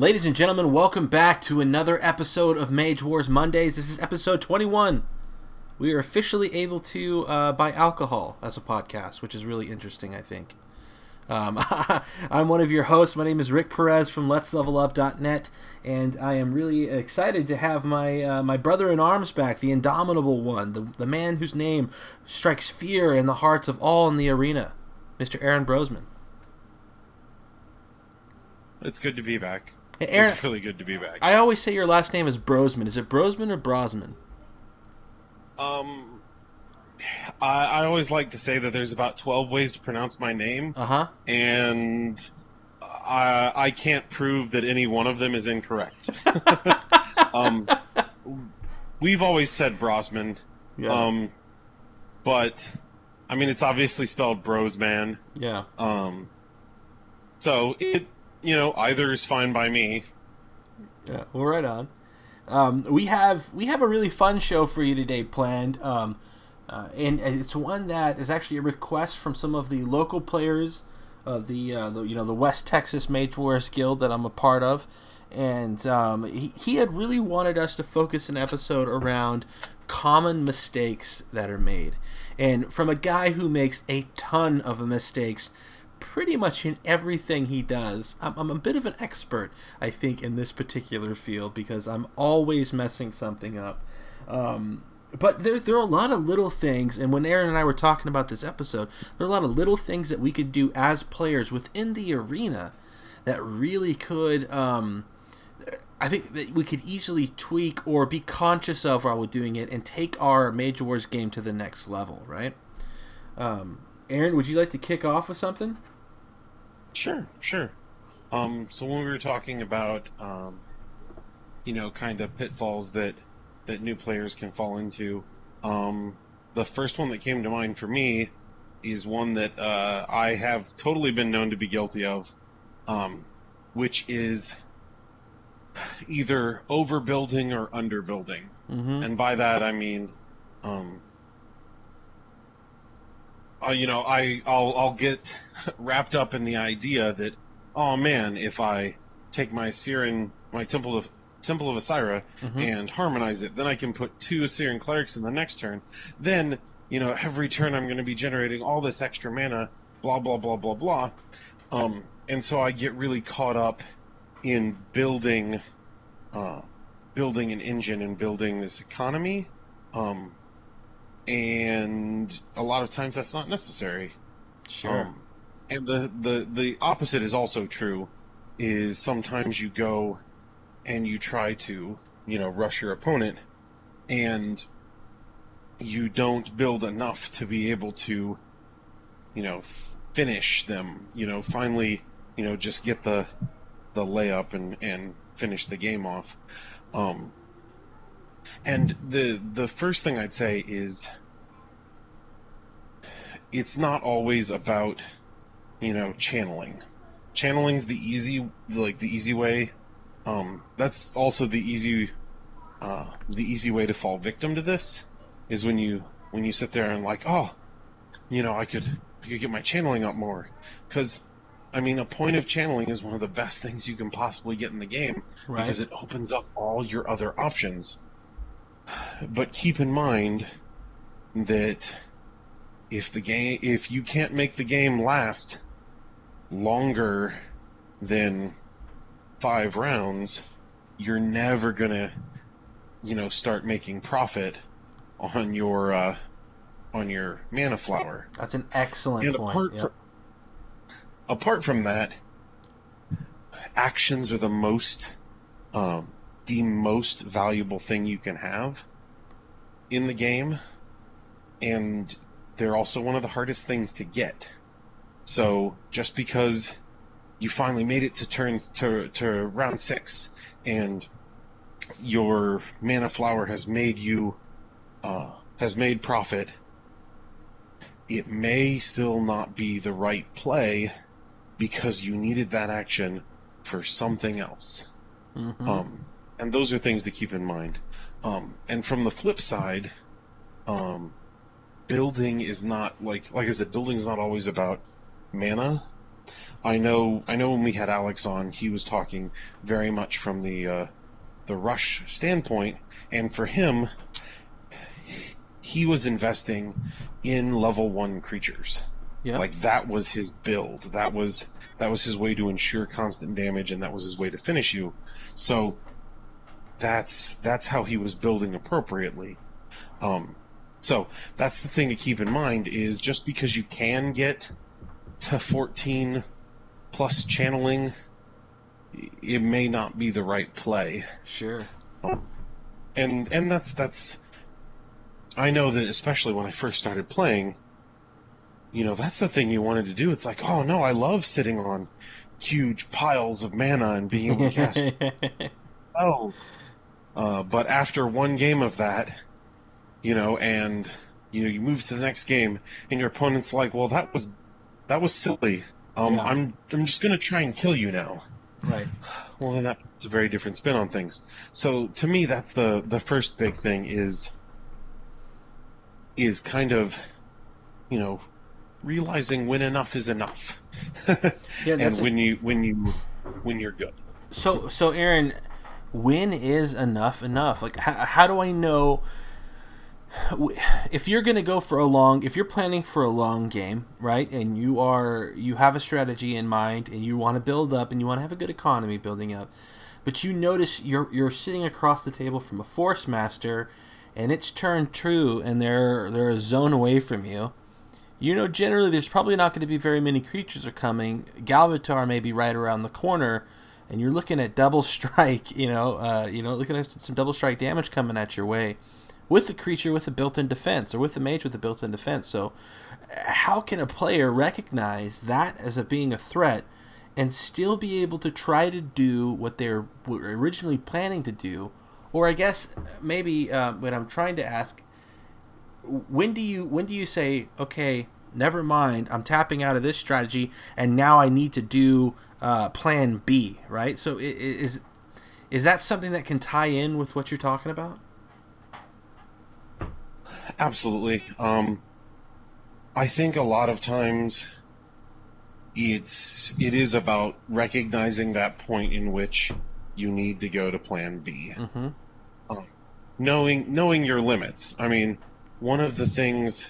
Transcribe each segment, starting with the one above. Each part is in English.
Ladies and gentlemen, welcome back to another episode of Mage Wars Mondays. This is episode 21. We are officially able to uh, buy alcohol as a podcast, which is really interesting, I think. Um, I'm one of your hosts. My name is Rick Perez from Let's Level Up.net, and I am really excited to have my uh, my brother in arms back, the indomitable one, the, the man whose name strikes fear in the hearts of all in the arena, Mr. Aaron Brosman. It's good to be back. Aaron, it's really good to be back. I always say your last name is Brosman. Is it Brosman or Brosman? Um, I, I always like to say that there's about 12 ways to pronounce my name, Uh huh. and I, I can't prove that any one of them is incorrect. um, we've always said Brosman, Yeah. um, but I mean it's obviously spelled Brosman. yeah. Um, so it, you know, either is fine by me. Yeah, well, right on. Um, we have we have a really fun show for you today planned, um, uh, and it's one that is actually a request from some of the local players of the, uh, the you know the West Texas Mage Wars Guild that I'm a part of, and um, he he had really wanted us to focus an episode around common mistakes that are made, and from a guy who makes a ton of mistakes pretty much in everything he does. I'm, I'm a bit of an expert, I think, in this particular field because I'm always messing something up. Um, but there, there are a lot of little things, and when Aaron and I were talking about this episode, there are a lot of little things that we could do as players within the arena that really could. Um, I think that we could easily tweak or be conscious of while we're doing it and take our Mage Wars game to the next level, right? Um, Aaron, would you like to kick off with something? Sure, sure. Um, so when we were talking about, um, you know, kind of pitfalls that that new players can fall into, um, the first one that came to mind for me is one that uh, I have totally been known to be guilty of, um, which is either overbuilding or underbuilding, Mm-hmm. and by that I mean, um, uh, you know, I I'll I'll get wrapped up in the idea that oh man, if I take my Siren, my Temple of Temple of Asyra Mhm. and harmonize it, then I can put two Asyran clerics in the next turn. Then you know, every turn I'm going to be generating all this extra mana, blah blah blah blah blah. Um, and so I get really caught up in building, uh, building an engine and building this economy. Um, and a lot of times that's not necessary. Sure. Um, and the, the the opposite is also true. Is sometimes you go and you try to you know rush your opponent, and you don't build enough to be able to you know finish them. You know finally you know just get the the layup and and finish the game off. Um, and the the first thing I'd say is it's not always about you know channeling. Channeling's the easy like the easy way. Um, that's also the easy uh, the easy way to fall victim to this is when you when you sit there and like oh you know I could I could get my channeling up more because I mean a point of channeling is one of the best things you can possibly get in the game right. because it opens up all your other options. But keep in mind that if the game if you can't make the game last longer than 5 rounds, you're never going to you know start making profit on your uh, on your mana flower. That's an excellent And point. apart Yep. from apart from that, actions are the most um, the most valuable thing you can have in the game, and they're also one of the hardest things to get. So just because you finally made it to turns to to round six, and your mana flower has made you uh, has made profit, it may still not be the right play because you needed that action for something else. Mhm. Um, and those are things to keep in mind. Um, and from the flip side, um, building is not like like I said, building is not always about mana. I know I know when we had Alex on, he was talking very much from the uh, the rush standpoint, and for him, he was investing in level one creatures. Yeah. Like that was his build. That was that was his way to ensure constant damage, and that was his way to finish you. So that's that's how he was building appropriately. Um, so that's the thing to keep in mind is just because you can get to 14 plus channeling, it may not be the right play. Sure. Um, and and that's that's. I know that especially when I first started playing, you know, that's the thing you wanted to do. It's like, oh no, I love sitting on huge piles of mana and being able to cast spells. Uh, but after one game of that, you know, and you know, you move to the next game, and your opponent's like, well, that was that was silly. Um, Yeah. I'm I'm just gonna try and kill you now. right. Well, then that's a very different spin on things. So to me, that's the the first big thing is is kind of, you know, realizing when enough is enough, Yeah, and that's a- when you when you when you're good. So, so Aaron, when is enough enough? Like, how, how do I know if you're going to go for a long? If you're planning for a long game, right, and you are you have a strategy in mind, and you want to build up, and you want to have a good economy building up, but you notice you're you're sitting across the table from a force master, and it's turned true, and they're they're a zone away from you. You know, generally, there's probably not going to be very many creatures are coming. Galvatar may be right around the corner, and you're looking at double strike. You know, uh, you know, looking at some double strike damage coming at your way, with the creature with a built-in defense, or with the mage with a built-in defense. So, how can a player recognize that as a being a threat, and still be able to try to do what they're were originally planning to do? Or I guess maybe uh, what I'm trying to ask when do you when do you say okay never mind i'm tapping out of this strategy and now i need to do uh, plan b right so is is that something that can tie in with what you're talking about Absolutely. Um, I think a lot of times it's it is about recognizing that point in which you need to go to Plan B. mm-hmm knowing knowing your limits. I mean, one of the things,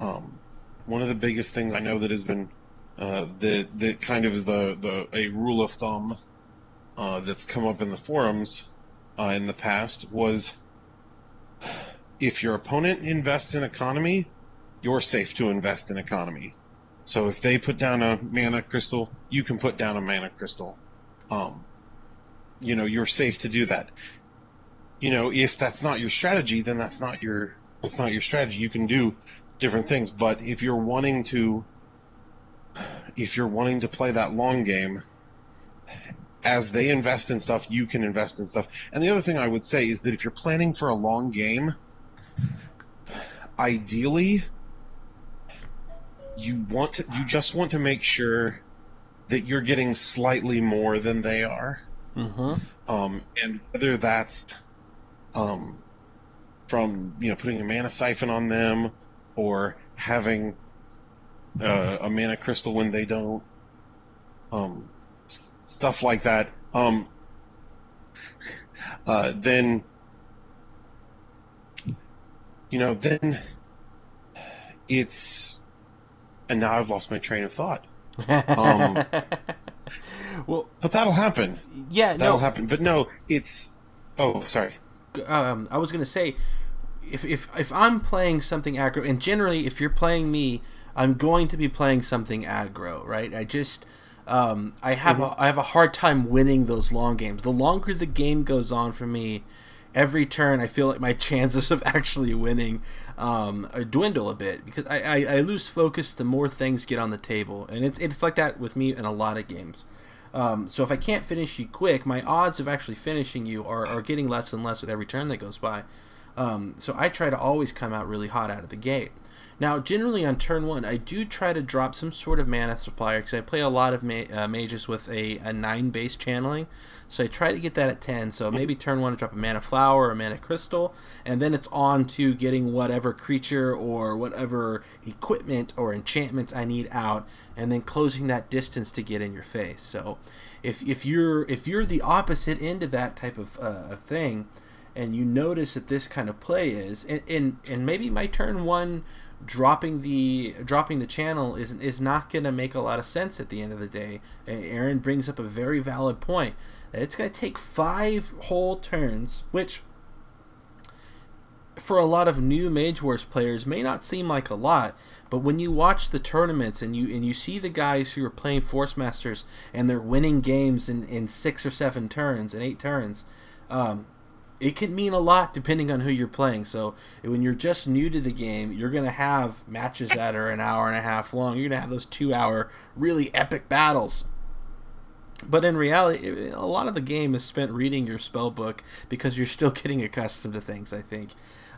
um, one of the biggest things I know that has been uh, that that kind of is the the a rule of thumb uh, that's come up in the forums uh, in the past was if your opponent invests in economy, you're safe to invest in economy. So if they put down a mana crystal, you can put down a mana crystal. Um, you know, you're safe to do that you know, if that's not your strategy, then that's not your that's not your strategy. You can do different things, but if you're wanting to if you're wanting to play that long game, as they invest in stuff, you can invest in stuff. And the other thing I would say is that if you're planning for a long game, ideally you want to you just want to make sure that you're getting slightly more than they are. mm-hmm Um, and whether that's um, from you know putting a mana siphon on them or having uh, a mana crystal when they don't, um, s- stuff like that. Um, uh, then you know then it's and now I've lost my train of thought. Um, well But that'll happen. yeah That'll no happen. But no, it's oh sorry. um, I was gonna say, if if if I'm playing something aggro, and generally if you're playing me, I'm going to be playing something aggro, right? I just um, I have a, I have a hard time winning those long games. The longer the game goes on for me, every turn I feel like my chances of actually winning um, uh, dwindle a bit because I, I, I lose focus the more things get on the table, and it's it's like that with me in a lot of games. Um, so if I can't finish you quick, my odds of actually finishing you are, are getting less and less with every turn that goes by. Um, so I try to always come out really hot out of the gate. Now, generally on turn one, I do try to drop some sort of mana supplier because I play a lot of ma- uh, mages with a, a 9 base channeling. So I try to get that at 10. So maybe turn one to drop a mana flower or a mana crystal, and then it's on to getting whatever creature or whatever equipment or enchantments I need out, and then closing that distance to get in your face. So if, if you're if you're the opposite end of that type of uh, thing, and you notice that this kind of play is, and, and, and maybe my turn one dropping the dropping the channel is is not going to make a lot of sense at the end of the day. Aaron brings up a very valid point that it's going to take five whole turns, which for a lot of new Mage Wars players may not seem like a lot, but when you watch the tournaments and you and you see the guys who are playing Force Masters and they're winning games in, in six or seven turns and eight turns, um, it can mean a lot depending on who you're playing. So when you're just new to the game, you're gonna have matches that are an hour and a half long. You're gonna have those two hour really epic battles. But in reality, a lot of the game is spent reading your spell book because you're still getting accustomed to things. I think.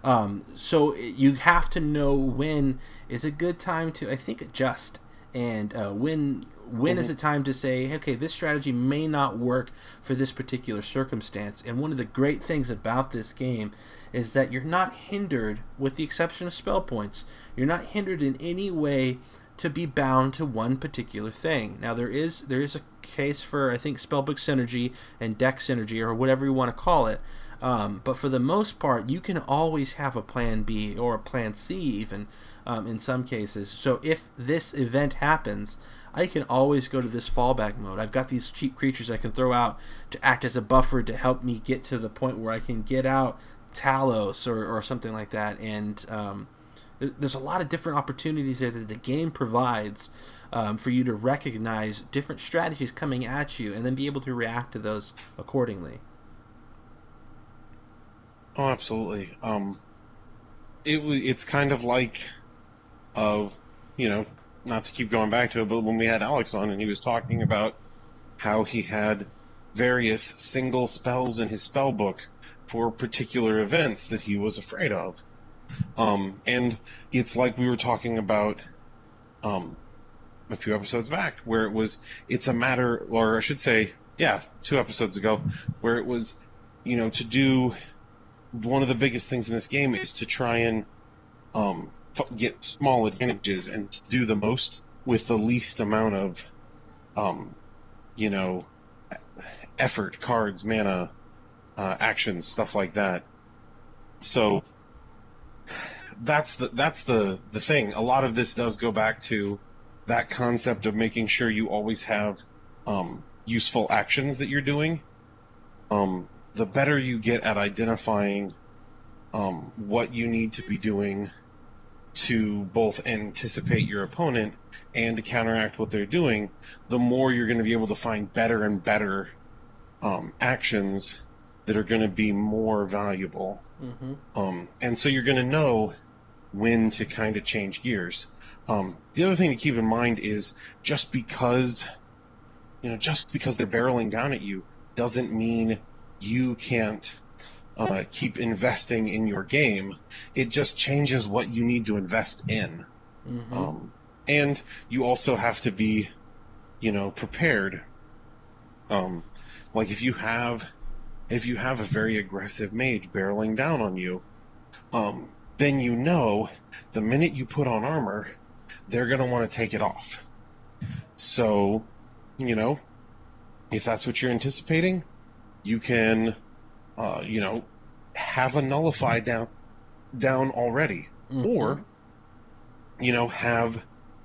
Um, so you have to know when is a good time to, I think, adjust and uh, when when mm-hmm. is it time to say, okay, this strategy may not work for this particular circumstance? And one of the great things about this game is that you're not hindered, with the exception of spell points, you're not hindered in any way to be bound to one particular thing. Now there is there is a case for I think spellbook synergy and deck synergy or whatever you want to call it. Um, but for the most part, you can always have a plan B or a plan C even um, in some cases. So if this event happens, I can always go to this fallback mode. I've got these cheap creatures I can throw out to act as a buffer to help me get to the point where I can get out Talos or, or something like that. And um, there's a lot of different opportunities there that the game provides um, for you to recognize different strategies coming at you and then be able to react to those accordingly. Oh, absolutely. Um, it it's kind of like, of, you know, not to keep going back to it, but when we had Alex on and he was talking about how he had various single spells in his spell book for particular events that he was afraid of. Um, and it's like we were talking about um, a few episodes back, where it was, it's a matter, or I should say, yeah, two episodes ago, where it was, you know, to do one of the biggest things in this game is to try and um, get small advantages and do the most with the least amount of, um, you know, effort, cards, mana, uh, actions, stuff like that. So that's the that's the the thing. A lot of this does go back to that concept of making sure you always have um, useful actions that you're doing. Um, the better you get at identifying um, what you need to be doing to both anticipate your opponent and to counteract what they're doing, the more you're going to be able to find better and better um, actions that are going to be more valuable. Mm-hmm. Um, and so you're going to know when to kind of change gears. Um, the other thing to keep in mind is just because, you know, just because they're barreling down at you doesn't mean you can't uh, keep investing in your game. It just changes what you need to invest in. Mm-hmm. Um, and you also have to be, you know, prepared. Um, like if you have, if you have a very aggressive mage barreling down on you, um, then you know the minute you put on armor, they're going to want to take it off. So, you know, if that's what you're anticipating, you can, uh, you know, have a nullify down down already, mm-hmm. or you know have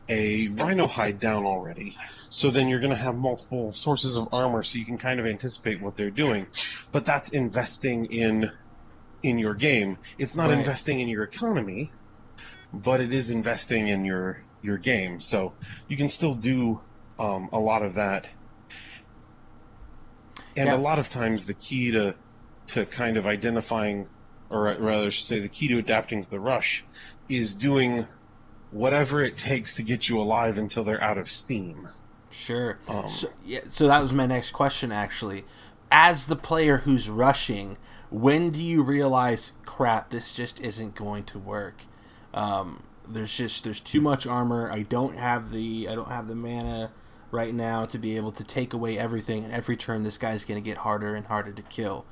a rhino hide down already. So then you're going to have multiple sources of armor, so you can kind of anticipate what they're doing. But that's investing in in your game. It's not right. investing in your economy, but it is investing in your your game. So you can still do um, a lot of that. And yeah. a lot of times the key to to kind of identifying, or rather, I should say, the key to adapting to the rush is doing whatever it takes to get you alive until they're out of steam. Sure. Um, so, yeah, so that was my next question, actually. As the player who's rushing, when do you realize, crap, this just isn't going to work? Um, there's just there's too much armor. I don't have the I don't have the mana right now to be able to take away everything. And every turn, this guy's going to get harder and harder to kill.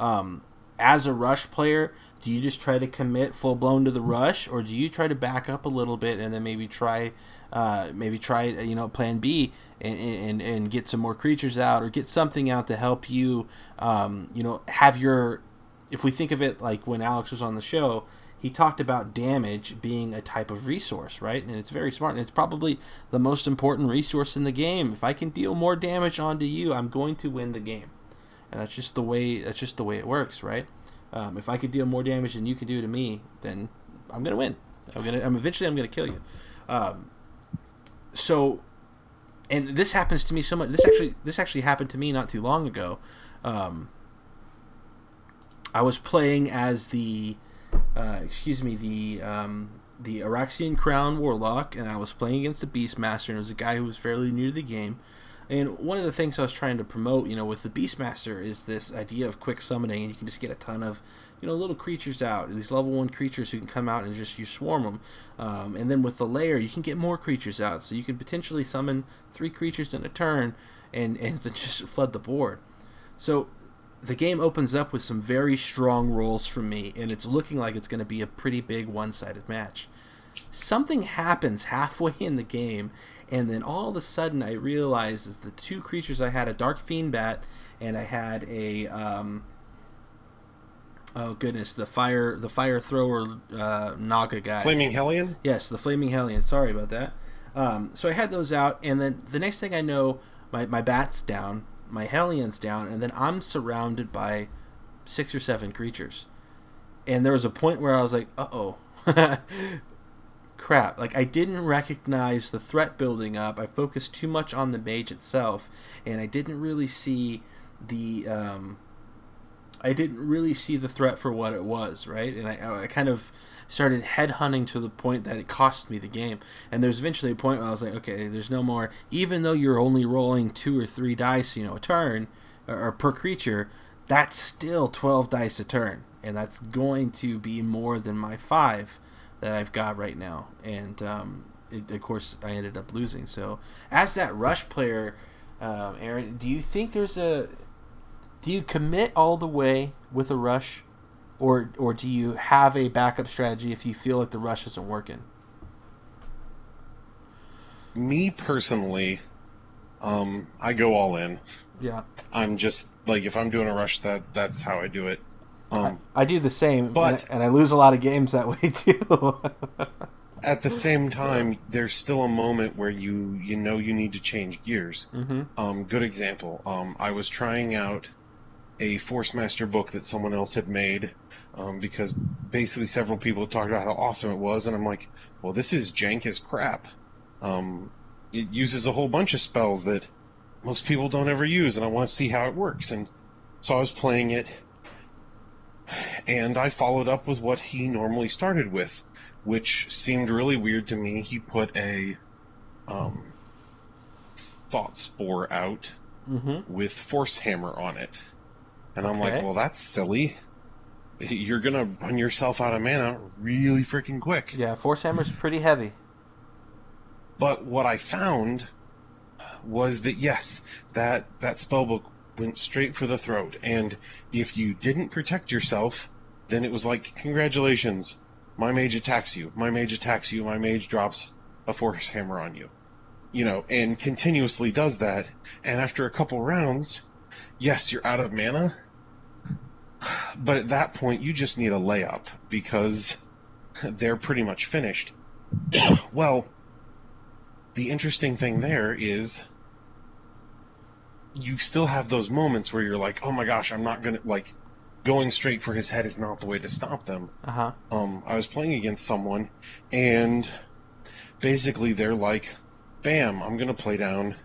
Um, as a rush player, do you just try to commit full blown to the rush, or do you try to back up a little bit and then maybe try, uh, maybe try you know plan B and, and and get some more creatures out or get something out to help you, um, you know, have your. If we think of it like when Alex was on the show, he talked about damage being a type of resource, right? And it's very smart, and it's probably the most important resource in the game. If I can deal more damage onto you, I'm going to win the game, and that's just the way that's just the way it works, right? Um, if I could deal more damage than you could do to me, then I'm gonna win. I'm gonna. I'm eventually. I'm gonna kill you. Um, so, and this happens to me so much. This actually. This actually happened to me not too long ago. Um, I was playing as the uh, excuse me, the um, the Arraxian Crown Warlock, and I was playing against the Beastmaster, and it was a guy who was fairly new to the game. And one of the things I was trying to promote, you know, with the Beastmaster is this idea of quick summoning, and you can just get a ton of, you know, little creatures out. These level one creatures who can come out and just you swarm them. Um, and then with the layer, you can get more creatures out, so you can potentially summon three creatures in a turn, and and then just flood the board. So the game opens up with some very strong rolls from me, and it's looking like it's going to be a pretty big one sided match. Something happens halfway in the game, and then all of a sudden I realize is the two creatures I had a Darkfenne Bat and I had a. Um, oh goodness, the fire, the fire thrower uh, Naga guy. Flaming Hellion. Yes, the Flaming Hellion. Sorry about that. Um, so I had those out, and then the next thing I know, my, my bat's down, my Hellion's down, and then I'm surrounded by six or seven creatures. And there was a point where I was like, uh oh. Crap. Like, I didn't recognize the threat building up. I focused too much on the mage itself, and I didn't really see the. Um, I didn't really see the threat for what it was, right? And I, I kind of started headhunting to the point that it cost me the game. And there's eventually a point where I was like, okay, there's no more. Even though you're only rolling two or three dice, you know, a turn or, or per creature, that's still 12 dice a turn, and that's going to be more than my five that I've got right now. And um, it, of course, I ended up losing. So, as that rush player, um, Aaron, do you think there's a do you commit all the way with a rush or or do you have a backup strategy if you feel like the rush isn't working? Me personally, um, I go all in. Yeah. I'm just like if I'm doing a rush, that that's how I do it. Um, I, I do the same, but and, and I lose a lot of games that way too. at the same time, there's still a moment where you you know you need to change gears. mm-hmm. Um, good example. Um, I was trying out a Force Master book that someone else had made um, because basically several people talked about how awesome it was, and I'm like, well, this is jank as crap. Um, it uses a whole bunch of spells that most people don't ever use, and I want to see how it works. And so I was playing it, and I followed up with what he normally started with, which seemed really weird to me. He put a um, thought spore out Mm-hmm. with Force Hammer on it. And I'm like, well, that's silly. You're gonna run yourself out of mana really freaking quick. Yeah, Force Hammer's pretty heavy. But what I found was that yes, that that spellbook went straight for the throat, and if you didn't protect yourself, then it was like, congratulations, my mage attacks you, my mage attacks you, my mage drops a force hammer on you, you know, and continuously does that. And after a couple rounds, yes, you're out of mana, but at that point you just need a layup because they're pretty much finished. well, the interesting thing there is you still have those moments where you're like, oh my gosh, I'm not gonna like going straight for his head is not the way to stop them. Uh huh. Um, I was playing against someone, and basically they're like, bam, I'm gonna play down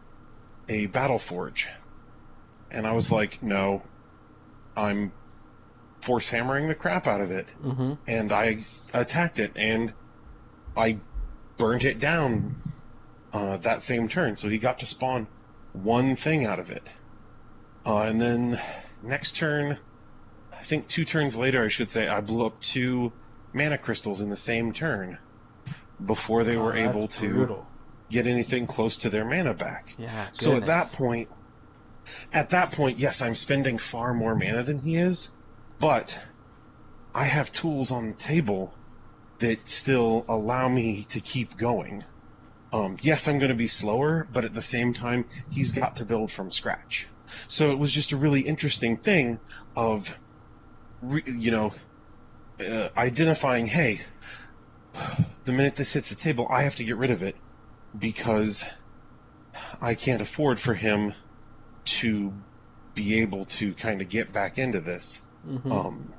a battle forge, and I was like, no, I'm force hammering the crap out of it Mm-hmm. and I attacked it and I burnt it down uh, that same turn. So he got to spawn one thing out of it. Uh, and then next turn, I think two turns later, I should say, I blew up two mana crystals in the same turn. before they Oh, were able to brutal. get anything close to their mana back. Yeah. So at that point, at that point, yes, I'm spending far more mana than he is, but I have tools on the table that still allow me to keep going. Um, yes, I'm going to be slower, but at the same time, he's got to build from scratch. So it was just a really interesting thing of, re- you know, uh, identifying, hey, the minute this hits the table, I have to get rid of it because I can't afford for him to be able to kind of get back into this. Mhm. Um,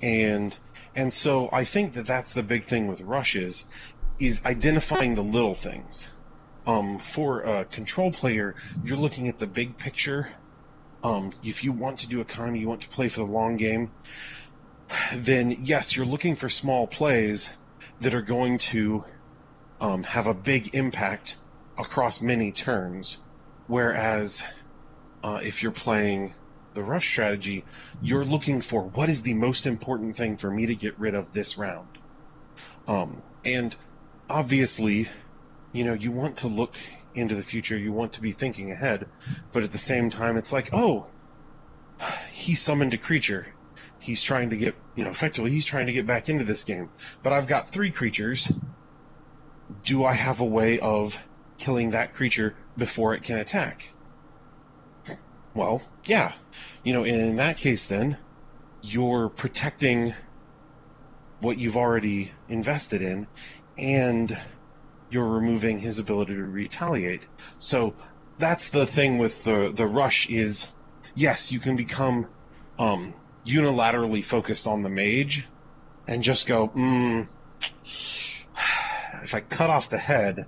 and and so I think that that's the big thing with Rush is is identifying the little things. Um, for a control player, you're looking at the big picture. Um, if you want to do economy, you want to play for the long game, then yes, you're looking for small plays that are going to um, have a big impact across many turns. Whereas uh, if you're playing the rush strategy, you're looking for what is the most important thing for me to get rid of this round. Um, and obviously, you know, you want to look into the future, you want to be thinking ahead, but at the same time, it's like, oh, he summoned a creature. He's trying to get, you know, effectively, he's trying to get back into this game. But I've got three creatures. Do I have a way of killing that creature before it can attack? Well, yeah. You know, in that case, then, you're protecting what you've already invested in, and you're removing his ability to retaliate. So that's the thing with the the rush is, yes, you can become um, unilaterally focused on the mage, and just go, mm, if I cut off the head,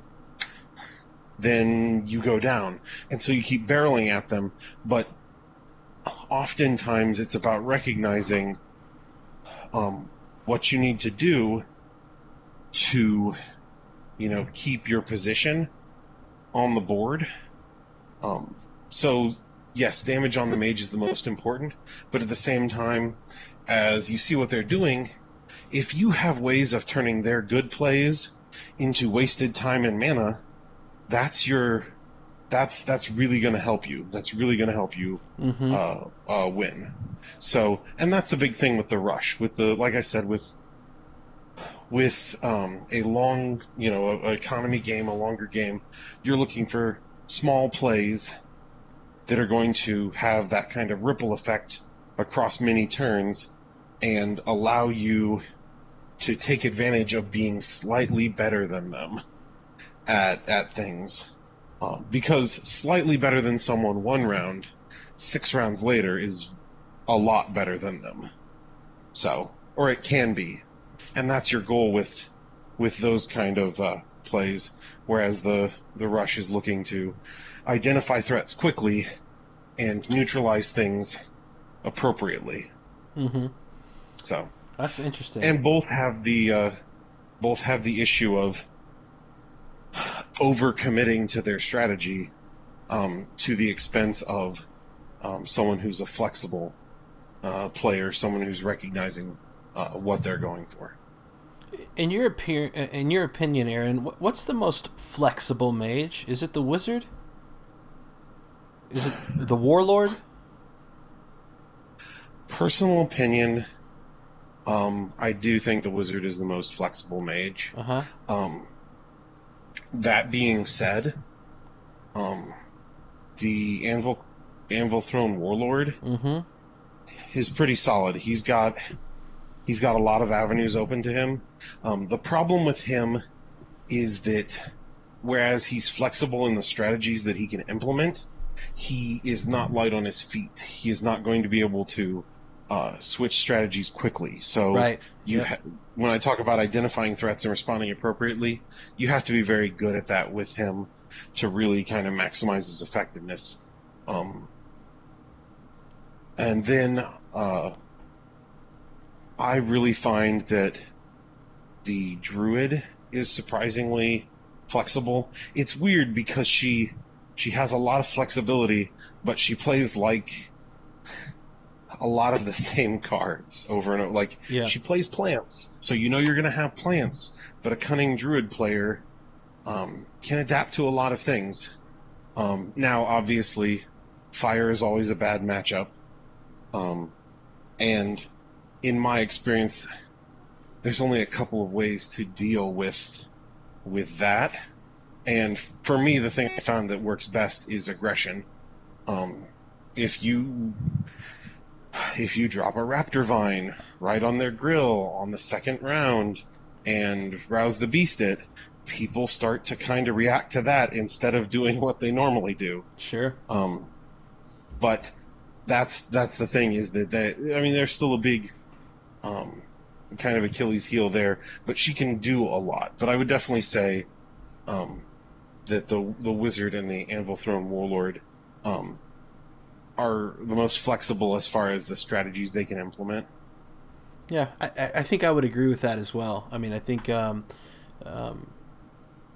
then you go down. And so you keep barreling at them, but oftentimes it's about recognizing um, what you need to do to, you know, keep your position on the board. Um, so, yes, damage on the mage is the most important, but at the same time, as you see what they're doing, if you have ways of turning their good plays into wasted time and mana, that's your that's that's really going to help you. That's really going to help you Mhm. uh, uh, win. So, and that's the big thing with the rush. With the like I said, with with um, a long, you know, a, a economy game, a longer game, you're looking for small plays that are going to have that kind of ripple effect across many turns and allow you to take advantage of being slightly better than them at at things. Um, because slightly better than someone one round, six rounds later is a lot better than them. So, or it can be, and that's your goal with with those kind of uh, plays. Whereas the the rush is looking to identify threats quickly and neutralize things appropriately. Mhm. So, That's interesting. and both have the uh, both have the issue of overcommitting to their strategy um, to the expense of um, someone who's a flexible uh, player, someone who's recognizing uh, what they're going for. In your appear- in your opinion, Aaron, what's the most flexible mage? Is it the wizard? Is it the warlord? Personal opinion, um, I do think the wizard is the most flexible mage. Uh huh. Um, that being said, um, the Anvil Anvil Throne Warlord Mm-hmm. is pretty solid. He's got he's got a lot of avenues open to him. Um, the problem with him is that whereas he's flexible in the strategies that he can implement, he is not light on his feet. He is not going to be able to uh, switch strategies quickly. So Right. you Yep. ha- when I talk about identifying threats and responding appropriately, you have to be very good at that with him to really kind of maximize his effectiveness. Um, and then uh, I really find that the druid is surprisingly flexible. It's weird because she she has a lot of flexibility, but she plays like a lot of the same cards over and over. Like Yeah. she plays plants, so you know you're going to have plants. But a cunning druid player um, can adapt to a lot of things. Um, now, obviously, fire is always a bad matchup, um, and in my experience, there's only a couple of ways to deal with with that. And for me, the thing I found that works best is aggression. Um, if you if you drop a raptor vine right on their grill on the second round and rouse the beast it, people start to kind of react to that instead of doing what they normally do. Sure. Um, but that's that's the thing is that that I mean there's still a big um, kind of Achilles heel there, but she can do a lot. But I would definitely say um, that the the wizard and the Anvil Throne Warlord um, are the most flexible as far as the strategies they can implement. Yeah, I, I think I would agree with that as well. I mean, I think um, um,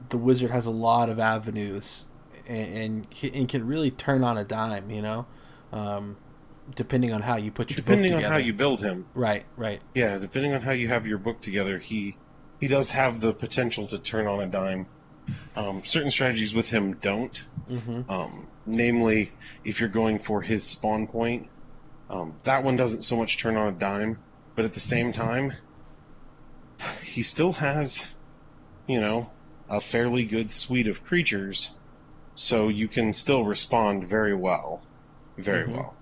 the wizard has a lot of avenues and, and, and can really turn on a dime. You know, um, depending on how you put your book together. Depending on how you build him, Right. Right. yeah, depending on how you have your book together, he he does have the potential to turn on a dime. Um, certain strategies with him don't. Mm-hmm. Um, namely, if you're going for his spawn point, um, that one doesn't so much turn on a dime, but at the same time, he still has, you know, a fairly good suite of creatures, so you can still respond very well, very Mhm. well.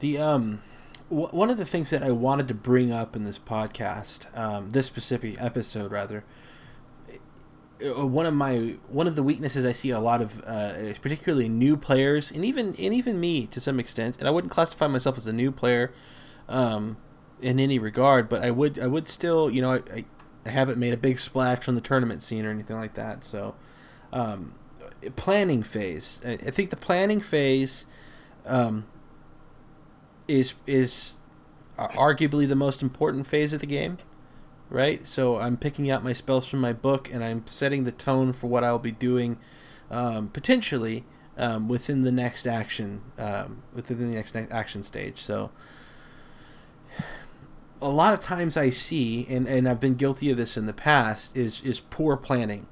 The um, w- one of the things that I wanted to bring up in this podcast, um, this specific episode rather, uh, one of my one of the weaknesses I see a lot of, uh, particularly new players, and even and even me to some extent, and I wouldn't classify myself as a new player, um, in any regard, but I would I would still you know I, I, I haven't made a big splash on the tournament scene or anything like that, so. Um, planning phase. I, I think the planning phase um, is is uh, arguably the most important phase of the game, right? So I'm picking out my spells from my book and I'm setting the tone for what I'll be doing, um, potentially um, within the next action, um, within the next ne- action stage. So a lot of times I see, and, and I've been guilty of this in the past, is is poor planning,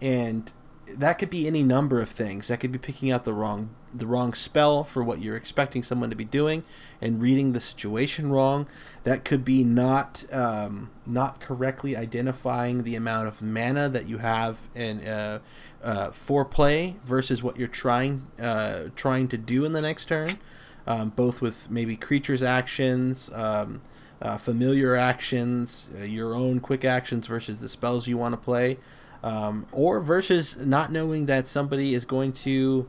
and that could be any number of things. That could be picking out the wrong the wrong spell for what you're expecting someone to be doing, and reading the situation wrong. That could be not um, not correctly identifying the amount of mana that you have in uh, uh, for play versus what you're trying uh, trying to do in the next turn. Um, both with maybe creatures' actions, um, uh, familiar actions, uh, your own quick actions versus the spells you want to play um, or versus not knowing that somebody is going to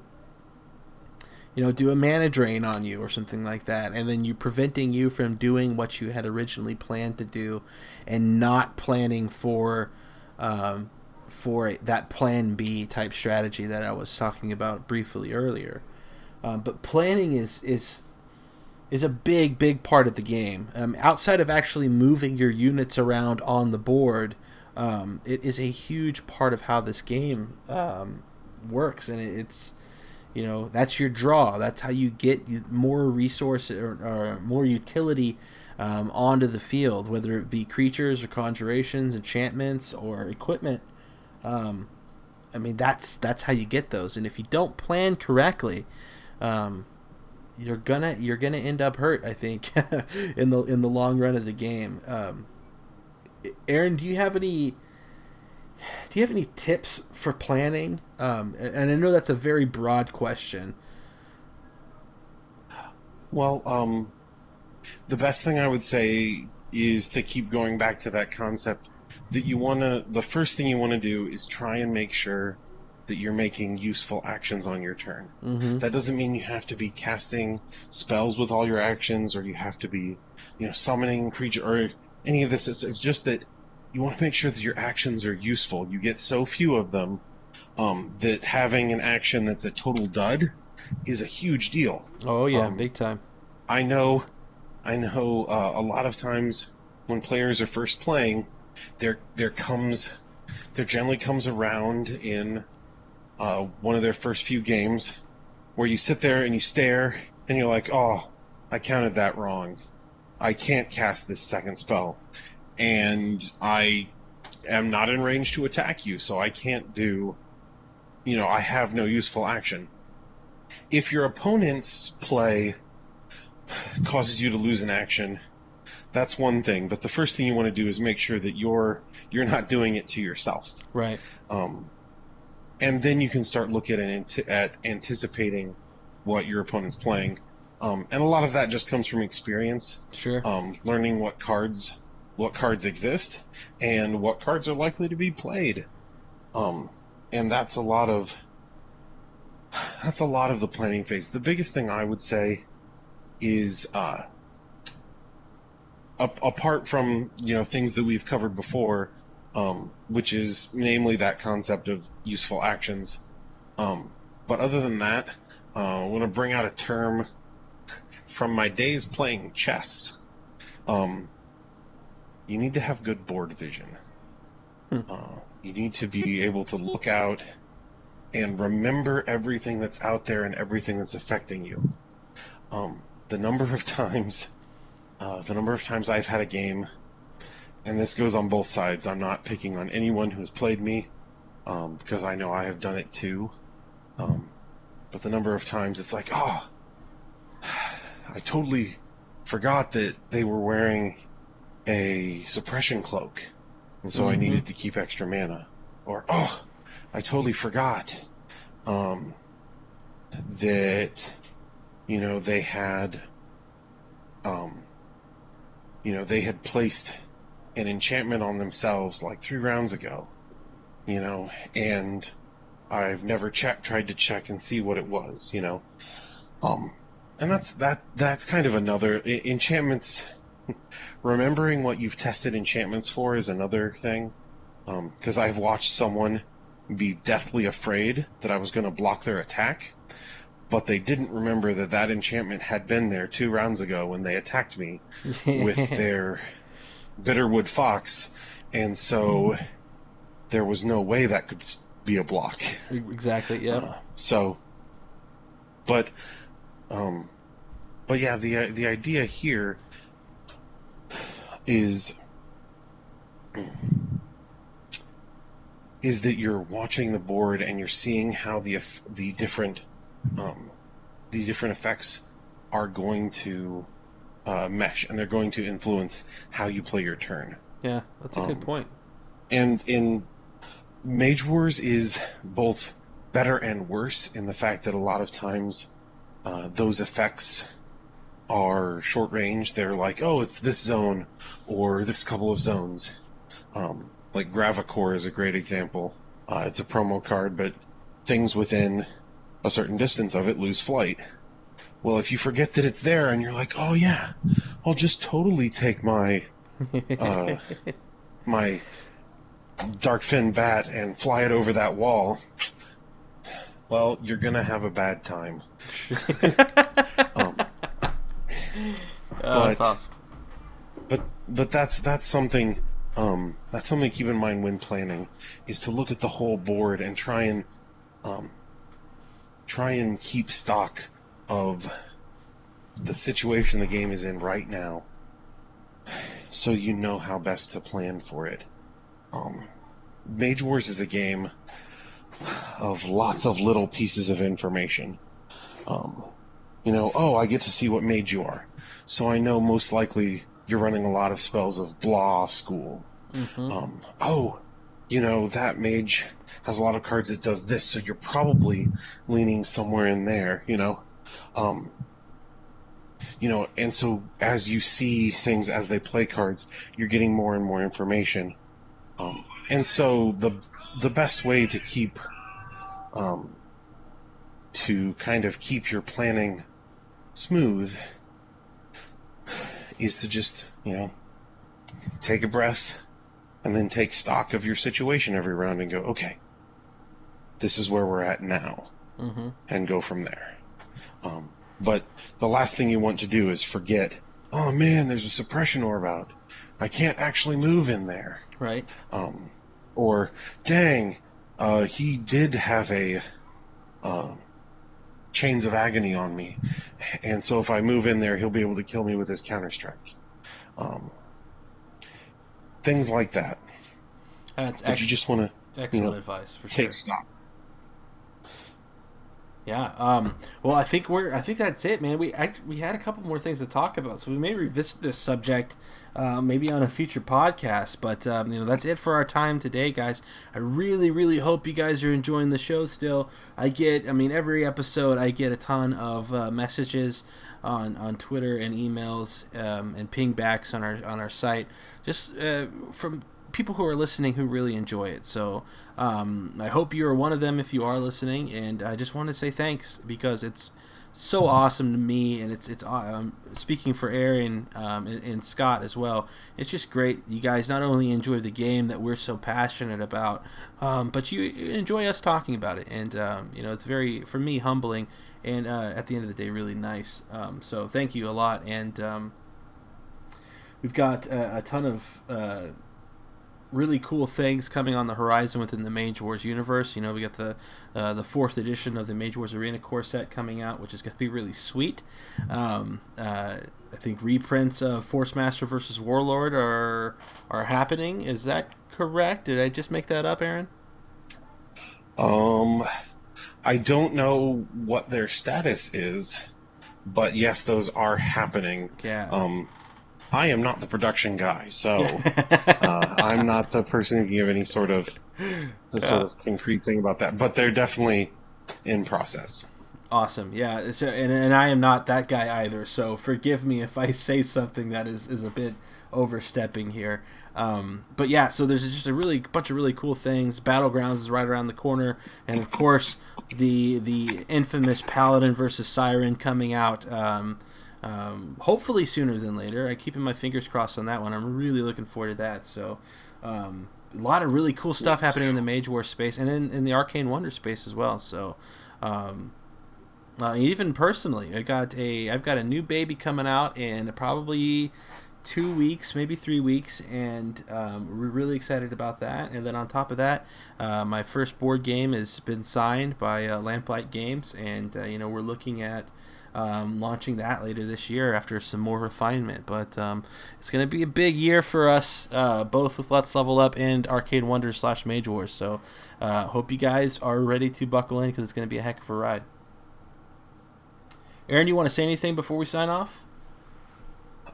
you know do a mana drain on you or something like that and then you preventing you from doing what you had originally planned to do and not planning for um, for that plan b type strategy that i was talking about briefly earlier. Um, but planning is is is a big big part of the game. Um, outside of actually moving your units around on the board um, it is a huge part of how this game um, works, and it's you know that's your draw. That's how you get more resource or, or more utility um, onto the field, whether it be creatures or conjurations, enchantments or equipment. Um, I mean that's that's how you get those, and if you don't plan correctly. Um, you're gonna you're gonna end up hurt, I think, in the in the long run of the game. Um, Aaron, do you have any do you have any tips for planning? Um, and I know that's a very broad question. Well, um, the best thing I would say is to keep going back to that concept that you want to. The first thing you want to do is try and make sure that you're making useful actions on your turn. Mm-hmm. That doesn't mean you have to be casting spells with all your actions, or you have to be, you know, summoning creature or any of this. It's, it's just that you want to make sure that your actions are useful. You get so few of them um, that having an action that's a total dud is a huge deal. Oh yeah, Um, big time. I know, I know. Uh, a lot of times when players are first playing, there there comes, there generally comes around in uh, one of their first few games where you sit there and you stare and you're like, oh, I counted that wrong. I can't cast this second spell, and I am not in range to attack you, so I can't do. You know, I have no useful action. If your opponent's play causes you to lose an action, that's one thing. But the first thing you want to do is make sure that you're you're not doing it to yourself. Right. Um, and then you can start looking at, at anticipating what your opponent's playing. Um, and a lot of that just comes from experience. Sure. Um, learning what cards what cards exist and what cards are likely to be played. Um, and that's a lot of that's a lot of the planning phase. The biggest thing I would say is uh, apart from you know things that we've covered before, um, which is namely that concept of useful actions. Um, but other than that, uh, I want to bring out a term from my days playing chess. Um, you need to have good board vision. Hmm. Uh, you need to be able to look out and remember everything that's out there and everything that's affecting you. Um, the number of times, uh, the number of times I've had a game, and this goes on both sides. I'm not picking on anyone who's played me, um, because I know I have done it too. Um, but the number of times it's like, oh, I totally forgot that they were wearing a suppression cloak, and so mm-hmm. I needed to keep extra mana. Or, oh, I totally forgot um, that, you know, they had, um, you know, they had placed an enchantment on themselves like three rounds ago, you know, and I've never checked, tried to check and see what it was, you know. Um, and that's that. That's kind of another enchantments remembering what you've tested enchantments for is another thing. Because um, I've watched someone be deathly afraid that I was going to block their attack, but they didn't remember that that enchantment had been there two rounds ago when they attacked me with their Bitterwood Fox, and so there was no way that could be a block. Exactly. Yeah. Uh, so, but, um, but yeah, the the idea here is is that you're watching the board and you're seeing how the the different um, the different effects are going to uh, mesh and they're going to influence how you play your turn. Yeah, that's a um, good point. And in Mage Wars is both better and worse in the fact that a lot of times uh, those effects are short range. They're like, oh, it's this zone or this couple of zones. Um, like Gravicore is a great example. Uh, it's a promo card, but things within a certain distance of it lose flight. Well, if you forget that it's there and you're like, oh yeah, I'll just totally take my uh, my Darkfenne Bat and fly it over that wall. Well, you're gonna have a bad time. um, oh, but, that's awesome. But but that's that's something um, that's something to keep in mind when planning is to look at the whole board and try and um, try and keep stock of the situation the game is in right now, so you know how best to plan for it. Um, Mage Wars is a game of lots of little pieces of information. Um, you know, oh, I get to see what mage you are. So I know most likely you're running a lot of spells of blah school. Mm-hmm. Um, oh, you know, that mage has a lot of cards that does this, so you're probably leaning somewhere in there, you know. Um, you know, and so as you see things as they play cards, you're getting more and more information. Um, and so the the best way to keep um, to kind of keep your planning smooth is to just, you know, take a breath and then take stock of your situation every round and go, okay, this is where we're at now, mm-hmm. and go from there. Um, but the last thing you want to do is forget, oh man, there's a suppression orb out. I can't actually move in there. Right. Um, or, dang, uh, he did have a, uh, chains of agony on me, and so if I move in there, he'll be able to kill me with his counter strike. Um, things like that. That's But ex- you just want excellent know, advice for to sure. take stock. Yeah. Um, well, I think we're. I think that's it, man. We I, we had a couple more things to talk about, so we may revisit this subject, uh, maybe on a future podcast. But um, you know, that's it for our time today, guys. I really, really hope you guys are enjoying the show. Still, I get. I mean, every episode, I get a ton of uh, messages on on Twitter and emails um, and pingbacks on our on our site, just uh, from people who are listening who really enjoy it. So um, I hope you are one of them if you are listening, and I just want to say thanks because it's so awesome to me, and it's it's um, speaking for Aaron um, and, and Scott as well. It's just great. You guys not only enjoy the game that we're so passionate about, um, but you enjoy us talking about it, and um, you know it's very for me humbling, and uh, at the end of the day, really nice. Um, so thank you a lot, and um, we've got a, a ton of. Uh, really cool things coming on the horizon within the Mage Wars universe. You know, we got the uh, the fourth edition of the Mage Wars Arena core set coming out, which is going to be really sweet. Um, uh, I think reprints of Forcemaster versus Warlord are are happening. Is that correct? Did I just make that up, Aaron? Um, I don't know what their status is, but yes, those are happening. Yeah. Um, I am not the production guy, so uh, I'm not the person who can give any sort of the sort Yeah. of concrete thing about that. But they're definitely in process. Awesome. Yeah. So, and, and I am not that guy either. So forgive me if I say something that is, is a bit overstepping here. Um, but yeah, so there's just a really bunch of really cool things. Battlegrounds is right around the corner, and of course the the infamous Paladin versus Siren coming out. Um, um, hopefully sooner than later. I keeping my fingers crossed on that one. I'm really looking forward to that. So. Um, a lot of really cool stuff happening in the Mage War space and in, in the Arcane Wonder space as well. So, um, uh, even personally, I got a I've got a new baby coming out in probably two weeks, maybe three weeks, and um, we're really excited about that. And then on top of that, uh, my first board game has been signed by uh, Lamplight Games, and uh, you know we're looking at um, launching that later this year after some more refinement. But um, it's going to be a big year for us, uh, both with Let's Level Up and Arcane Wonders slash Mage Wars. So uh, hope you guys are ready to buckle in because it's going to be a heck of a ride. Aaron, you want to say anything before we sign off?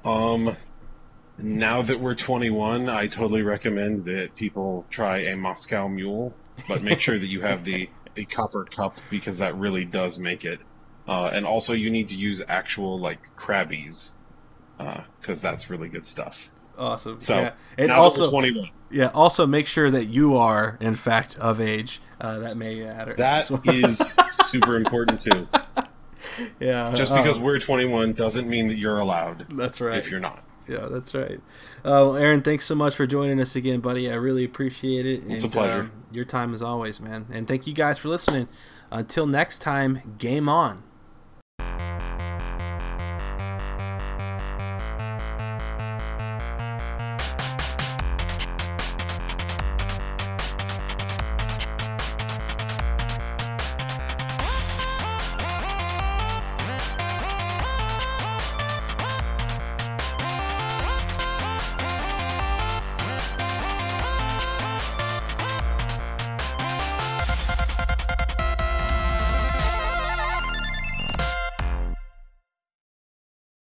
Um, now that we're 21, I totally recommend that people try a Moscow Mule, but make sure that you have the a copper cup because that really does make it. Uh, and also, you need to use actual like Crabbie's because that's really good stuff. Awesome. So yeah. and now also, 21, yeah, also make sure that you are in fact of age. Uh, that may matter. that well. is super important too. yeah. Just because um, we're 21 doesn't mean that you're allowed that's right. if you're not. Yeah, that's right. Uh, well, Aaron, thanks so much for joining us again, buddy. I really appreciate it. It's a pleasure. um, your time as always, man. And thank you guys for listening. Until next time, game on. Thank you.